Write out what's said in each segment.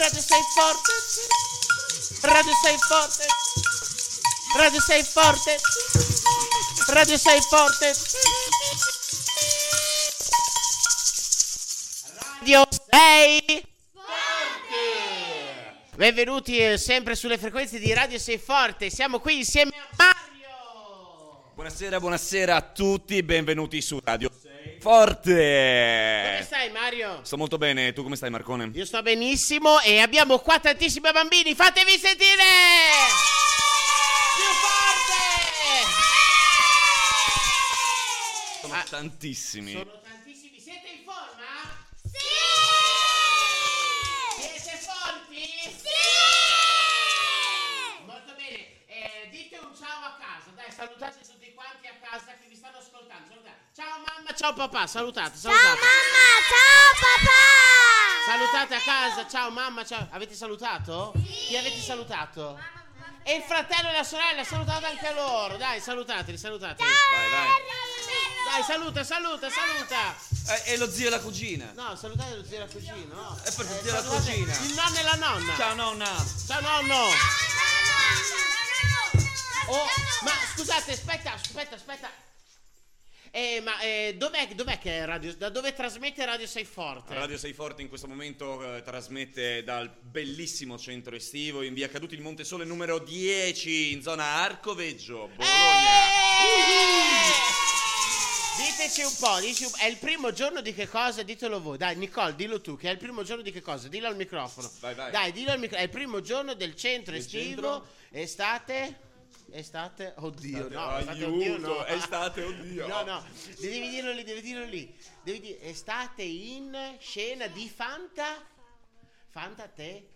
Radio sei forte. Radio sei forte. Radio sei forte. Radio sei forte. Radio sei forte. Benvenuti eh, sempre sulle frequenze di Radio Sei Forte. Siamo qui insieme a Mario. Buonasera, buonasera a tutti, benvenuti su Radio Come Forte. stai Mario? Sto molto bene, tu come stai Marcone? Io sto benissimo e abbiamo qua tantissimi bambini. Fatevi sentire! Più forte! Sono Ah, tantissimi. Sono tantissimi. Siete in forma? Sì! Siete forti? Sì! Molto bene. Eh, dite un ciao a casa. Dai, salutate tutti quanti a casa che vi stanno ascoltando. Salutate. Ciao mamma, ciao papà. Salutate, Ciao salutate. mamma, ciao papà! Salutate a casa. Ciao mamma, ciao. Avete salutato? Chi avete salutato? E il fratello e la sorella, salutate anche loro. Dai, salutateli, salutateli. Vai, vai. Dai, saluta, saluta, saluta. Eh, e lo zio e la cugina. No, salutate lo zio e la cugina, no? E per Eh, zio e la salutate cugina. Il nonno e la nonna. Ciao nonna. Ciao nonno. Oh, ma scusate, aspetta, aspetta, aspetta. Eh, ma eh, dov'è, dov'è che è Radio? Da dove trasmette Radio Sei Forte? Radio Sei Forte in questo momento eh, trasmette dal bellissimo centro estivo in via Caduti il Montesole numero 10 in zona Arcoveggio, Eh! Bologna. Diteci un po', dici un- è il primo giorno di che cosa? Ditelo voi. Dai, Nicole, dillo tu, che è il primo giorno di che cosa? Dillo al microfono. Vai, vai. Dai, dillo al microfono. È il primo giorno del centro Del estivo, centro? estate... Estate? Oddio, Estate, no, estate, aiuto, oddio, no. estate, oddio. No, no, devi dirlo lì, devi dirlo lì. Devi dire, estate in scena di Fanta... Fanta te?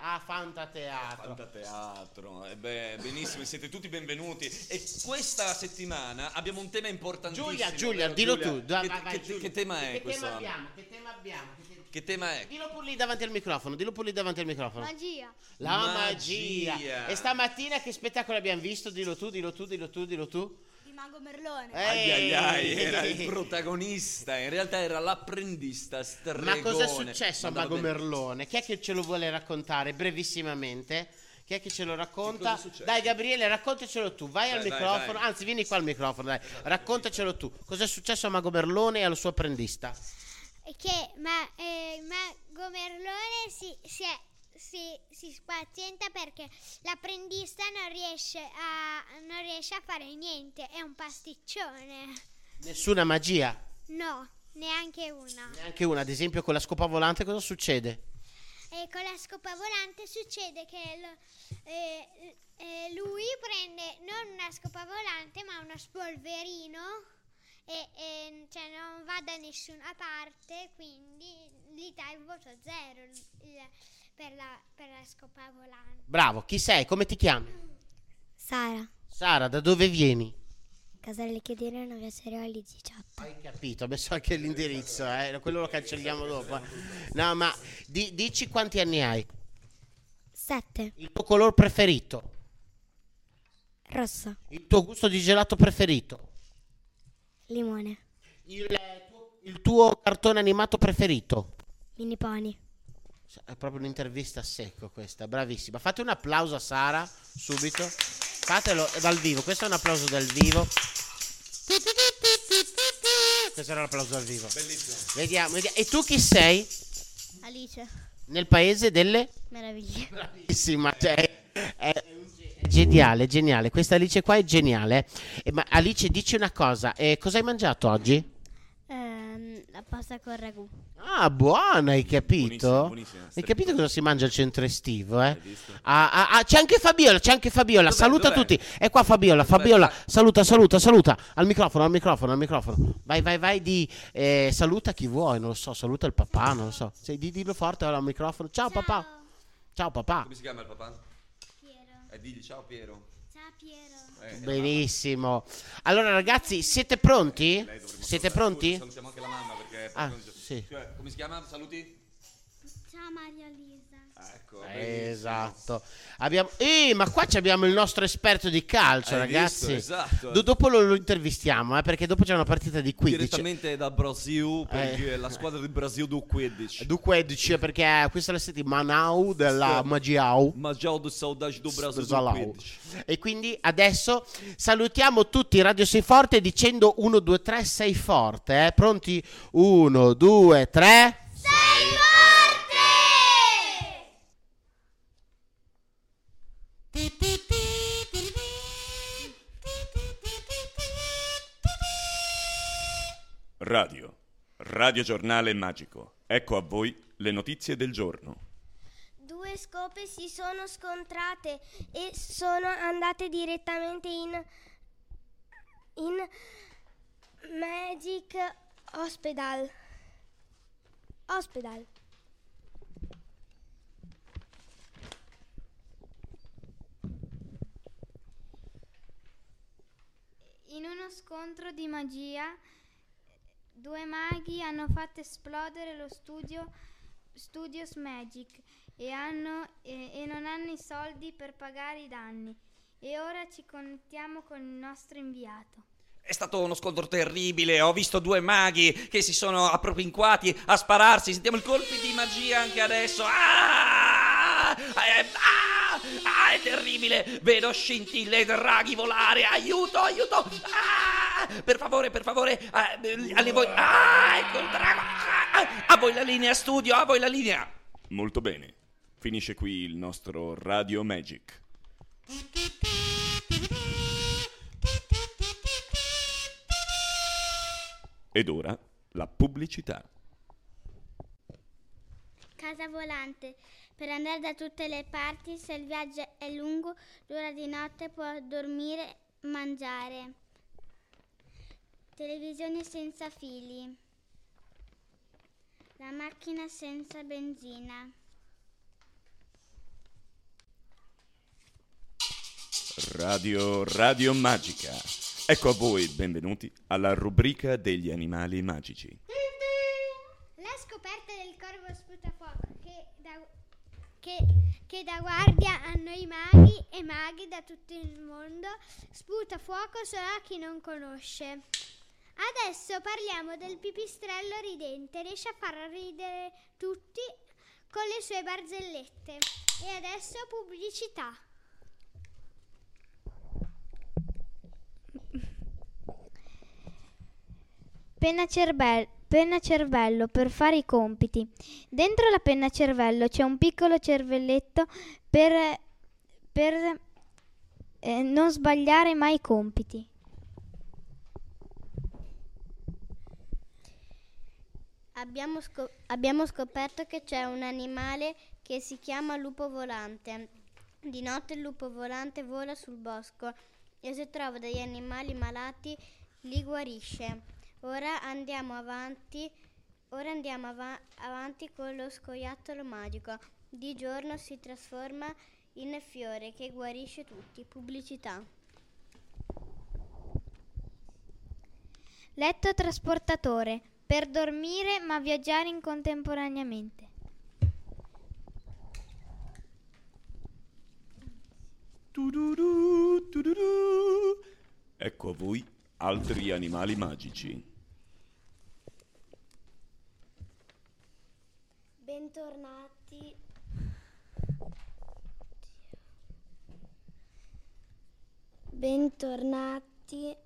Ah, Fanta Teatro. Fantateatro, eh beh, benissimo, siete tutti benvenuti. E questa settimana abbiamo un tema importantissimo. Giulia, Giulia, vero, dillo Giulia? tu. Che, vai, vai, che- Giulia. che tema è che questo? tema abbiamo? Che tema abbiamo? Che te- Che tema è? Dillo pure lì davanti al microfono, dillo pure lì davanti al microfono. Magia. La Magia. magia. E stamattina che spettacolo abbiamo visto? Dillo tu, dillo tu, dillo tu, dillo tu. Di Mago Merlone. Ai ai ai, Ehi. era il protagonista, in realtà era l'apprendista stregone. Ma cosa è successo a Ma Mago bene. Merlone? Chi è che ce lo vuole raccontare brevissimamente? Chi è che ce lo racconta? Che cosa è successo? Dai Gabriele, raccontacelo tu. Vai al Vai, vai, microfono, vai. anzi vieni qua al microfono, dai. Raccontacelo tu. Cosa è successo a Mago Merlone e al suo apprendista? Che ma, eh, Mago Merlone si, si, è- si, si spazienta perché l'apprendista non riesce, a, non riesce a fare niente. È un pasticcione. Nessuna magia. No, neanche una. Neanche una, ad esempio con la scopa volante cosa succede? E con la scopa volante succede che lo- eh, eh, lui prende non una scopa volante ma uno spolverino e, e, cioè, non va da nessuna parte, quindi gli dà il voto zero il- per, la, per la scopa volante. Bravo, chi sei? Come ti chiami? Sara, Sara, da dove vieni? Casale Chiedere 9 Seriali 18. Hai capito, ho messo anche l'indirizzo, eh? quello lo cancelliamo dopo. eh. No, ma di- dici quanti anni hai? 7. Il tuo colore preferito? Rosso, Il tuo gusto di gelato preferito? Limone, Il, tuo- il tuo cartone animato preferito? mini pony. È proprio un'intervista a secco questa, bravissima. Fate un applauso a Sara subito. Fatelo dal vivo, questo è un applauso dal vivo. Questo era l'applauso dal vivo. Bellissimo. Vediamo, vediamo. E tu chi sei? Alice, Nel paese delle... meraviglia. Bravissima, cioè, geniale, geniale. Questa Alice qua è geniale. Eh, ma Alice, dici una cosa, eh, cosa hai mangiato oggi? Ehm, la pasta con ragù. Ah, buona, hai capito? Buonissima, buonissima. Hai capito cosa si mangia al centro estivo, eh? Ah, ah, ah, c'è anche Fabiola, c'è anche Fabiola. Dov'è, saluta dov'è? tutti. È qua Fabiola, Fabiola. Dov'è? Saluta, saluta, saluta. Al microfono, al microfono, al microfono. Vai, vai, vai. Di, eh, saluta chi vuoi, non lo so. Saluta il papà, non lo so. Sì, di, dillo forte al microfono. Ciao, papà. Ciao papà. Come si chiama il papà? Eh, digli ciao Piero. Ciao Piero. Eh, Benissimo. Allora, ragazzi, siete pronti? Siete salutare pronti? Salutiamo anche la mamma perché... Ah, sì. Cioè, come si chiama? Saluti? Ciao Maria Lisa. Ecco, Esatto. Abbiamo... Eh, ma qua ci abbiamo il nostro esperto di calcio, Hai ragazzi. visto? Esatto. Do- dopo lo, lo intervistiamo, eh, perché dopo c'è una partita di 15. Direttamente da Brasil, perché Eh. la squadra di Brasil do 15. Do 15, perché questa è la settimana della Magiau. Magial do Saudade do Brasil do Salau. 15. E quindi adesso salutiamo tutti Radio Sei Forte dicendo 1, 2, 3, sei forte. Eh? Pronti? 1, 2, 3. Sei Radio. Radio Giornale Magico. Ecco a voi le notizie del giorno. Due scope si sono scontrate e sono andate direttamente in, in Magic Hospital. Hospital. In uno scontro di magia, due maghi hanno fatto esplodere lo studio Studios Magic e, hanno- e- e non hanno i soldi per pagare i danni. E ora ci connettiamo con il nostro inviato. È stato uno scontro terribile, ho visto due maghi che si sono appropinquati a spararsi, sentiamo il colpi di magia anche adesso. Ah! Eh, ah! Ah, è terribile, vedo scintille e draghi volare, aiuto, aiuto! Ah! Per favore, per favore, ah, alle voi... Ah, ecco il drago! Ah! A voi la linea studio, a voi la linea! Molto bene. Finisce qui il nostro Radio Magic. Ed ora la pubblicità. Casa volante. Per andare da tutte le parti, se il viaggio è lungo, l'ora di notte può dormire, mangiare. Televisione senza fili. La macchina senza benzina. Radio Radio Magica. Ecco a voi, benvenuti alla rubrica degli animali magici. La scoperta del corvo sputafuoco che da, che, che da guardia a noi maghi e maghi da tutto il mondo sputa fuoco solo a chi non conosce. Adesso parliamo del pipistrello ridente, riesce a far ridere tutti con le sue barzellette. E adesso pubblicità. Penna, cervel- penna cervello per fare i compiti. Dentro la penna cervello c'è un piccolo cervelletto per, per eh, non sbagliare mai i compiti. Abbiamo, scop- abbiamo scoperto che c'è un animale che si chiama lupo volante. Di notte il lupo volante vola sul bosco e se trova degli animali malati li guarisce. Ora andiamo avanti, ora andiamo ava- avanti con lo scoiattolo magico. Di giorno si trasforma in fiore che guarisce tutti. Pubblicità. Letto trasportatore per dormire ma viaggiare in contemporaneamente. Tuduru, tuduru. Ecco a voi altri animali magici. Bentornati. Bentornati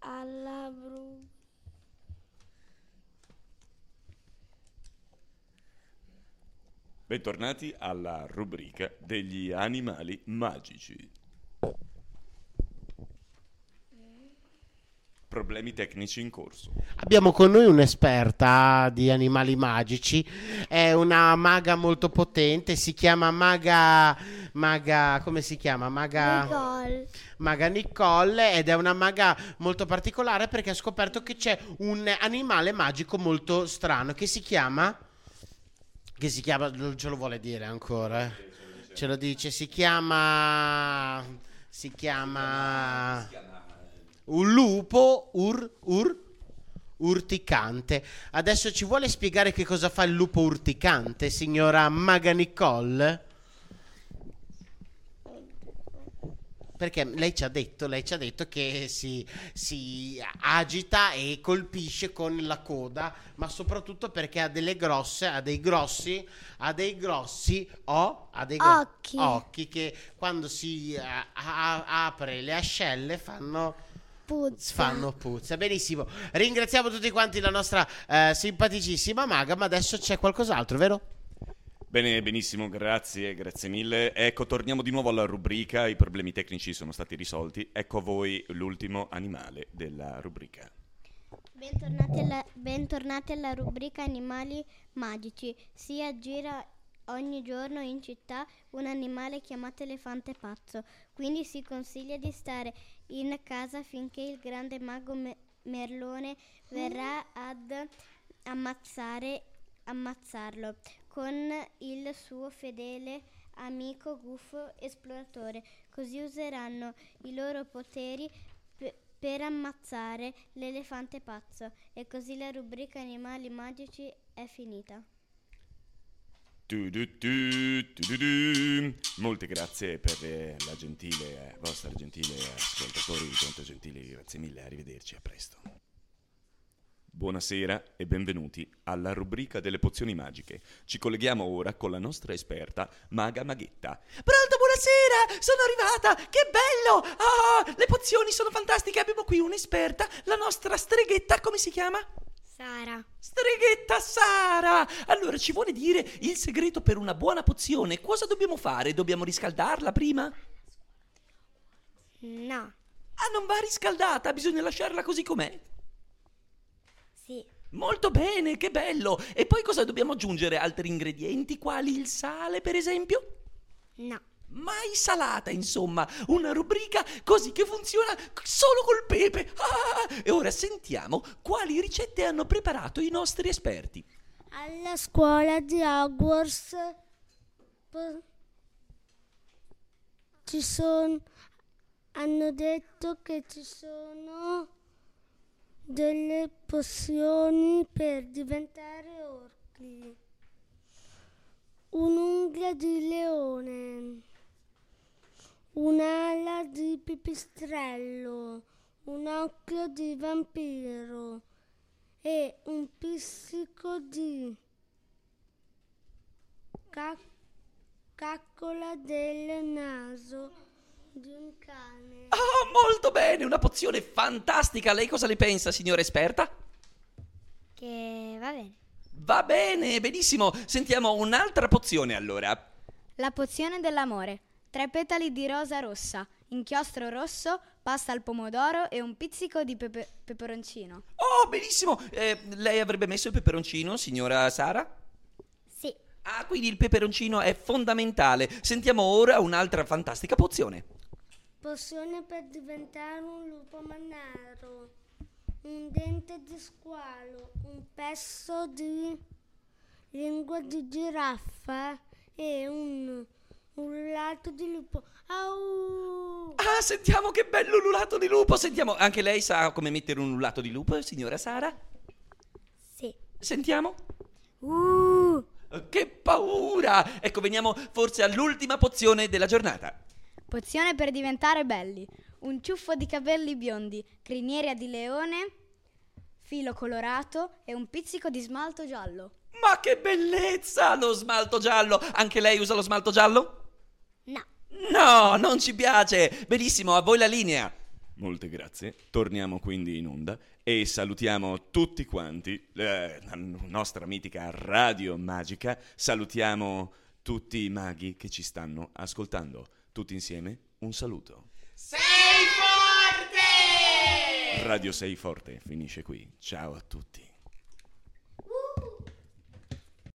alla Bru. Bentornati alla rubrica degli animali magici. Problemi tecnici in corso. Abbiamo con noi un'esperta di animali magici, è una maga molto potente, si chiama Maga, maga come si chiama? Maga, Nicole. maga Nicole ed è una maga molto particolare perché ha scoperto che c'è un animale magico molto strano che si chiama, che si chiama, non ce lo vuole dire ancora, eh. ce lo dice, si chiama, si chiama... Un lupo ur, ur, urticante. Adesso ci vuole spiegare che cosa fa il lupo urticante, signora Maga Nicole? Perché lei ci ha detto, lei ci ha detto che si, si agita e colpisce con la coda, ma soprattutto perché ha delle grosse, ha dei grossi, ha dei grossi o ha dei gro- Occhi. occhi che quando si eh, a- apre le ascelle fanno Puzza. fanno puzza. Benissimo. Ringraziamo tutti quanti la nostra eh, simpaticissima maga, ma adesso c'è qualcos'altro, vero? Bene, benissimo, grazie, grazie mille. Ecco, torniamo di nuovo alla rubrica, i problemi tecnici sono stati risolti. Ecco a voi l'ultimo animale della rubrica. Bentornati alla, bentornati alla rubrica Animali magici. Si aggira ogni giorno in città un animale chiamato elefante pazzo, quindi si consiglia di stare in casa finché il grande mago Me- Merlone verrà ad ammazzare, ammazzarlo con il suo fedele amico Guffo esploratore. Così useranno i loro poteri pe- per ammazzare l'elefante pazzo e così la rubrica animali magici è finita. Tu, tu, tu. Molte grazie per eh, la gentile, vostra gentile ascoltatori, tanto gentili, grazie mille, arrivederci, a presto. Buonasera e benvenuti alla rubrica delle pozioni magiche. Ci colleghiamo ora con la nostra esperta Maga Maghetta. Pronto, buonasera! Sono arrivata! Che bello! Ah, le pozioni sono fantastiche! Abbiamo qui un'esperta, la nostra streghetta, come si chiama? Sara. Streghetta Sara! Allora, ci vuole dire il segreto per una buona pozione? Cosa dobbiamo fare? Dobbiamo riscaldarla prima? No. Ah, non va riscaldata, bisogna lasciarla così com'è. Molto bene, che bello! E poi cosa dobbiamo aggiungere? Altri ingredienti, quali il sale, per esempio? No. Mai salata, insomma, una rubrica così che funziona solo col pepe. Ah! E ora sentiamo quali ricette hanno preparato i nostri esperti. Alla scuola di Hogwarts ci sono hanno detto che ci sono delle pozioni per diventare orchi. Un'unghia di leone, un'ala di pipistrello, un occhio di vampiro e un pizzico di ca- caccola del naso di un cane. Ah, molto bene, una pozione fantastica. Lei cosa ne pensa, signora esperta? Che va bene. Va bene, benissimo. Sentiamo un'altra pozione allora. La pozione dell'amore. Tre petali di rosa rossa, inchiostro rosso, pasta al pomodoro e un pizzico di pepe- peperoncino. Oh, benissimo. Eh, lei avrebbe messo il peperoncino, signora Sara? Sì. Ah, quindi il peperoncino è fondamentale. Sentiamo ora un'altra fantastica pozione. Pozione per diventare un lupo mannaro, un dente di squalo, un pezzo di lingua di giraffa e un urlato di lupo. Au! Ah, sentiamo che bello l'ulato di lupo. Sentiamo, anche lei sa come mettere un ulato di lupo, signora Sara? Sì. Sentiamo. Uh! Che paura! Ecco, veniamo forse all'ultima pozione della giornata. Pozione per diventare belli. Un ciuffo di capelli biondi, criniera di leone, filo colorato e un pizzico di smalto giallo. Ma che bellezza! Lo smalto giallo! Anche lei usa lo smalto giallo? No. No, non ci piace! Benissimo, a voi la linea. Molte grazie. Torniamo quindi in onda e salutiamo tutti quanti, eh, la nostra mitica Radio Magica. Salutiamo tutti i maghi che ci stanno ascoltando. Tutti insieme un saluto. Sei forte! Radio Sei Forte finisce qui. Ciao a tutti.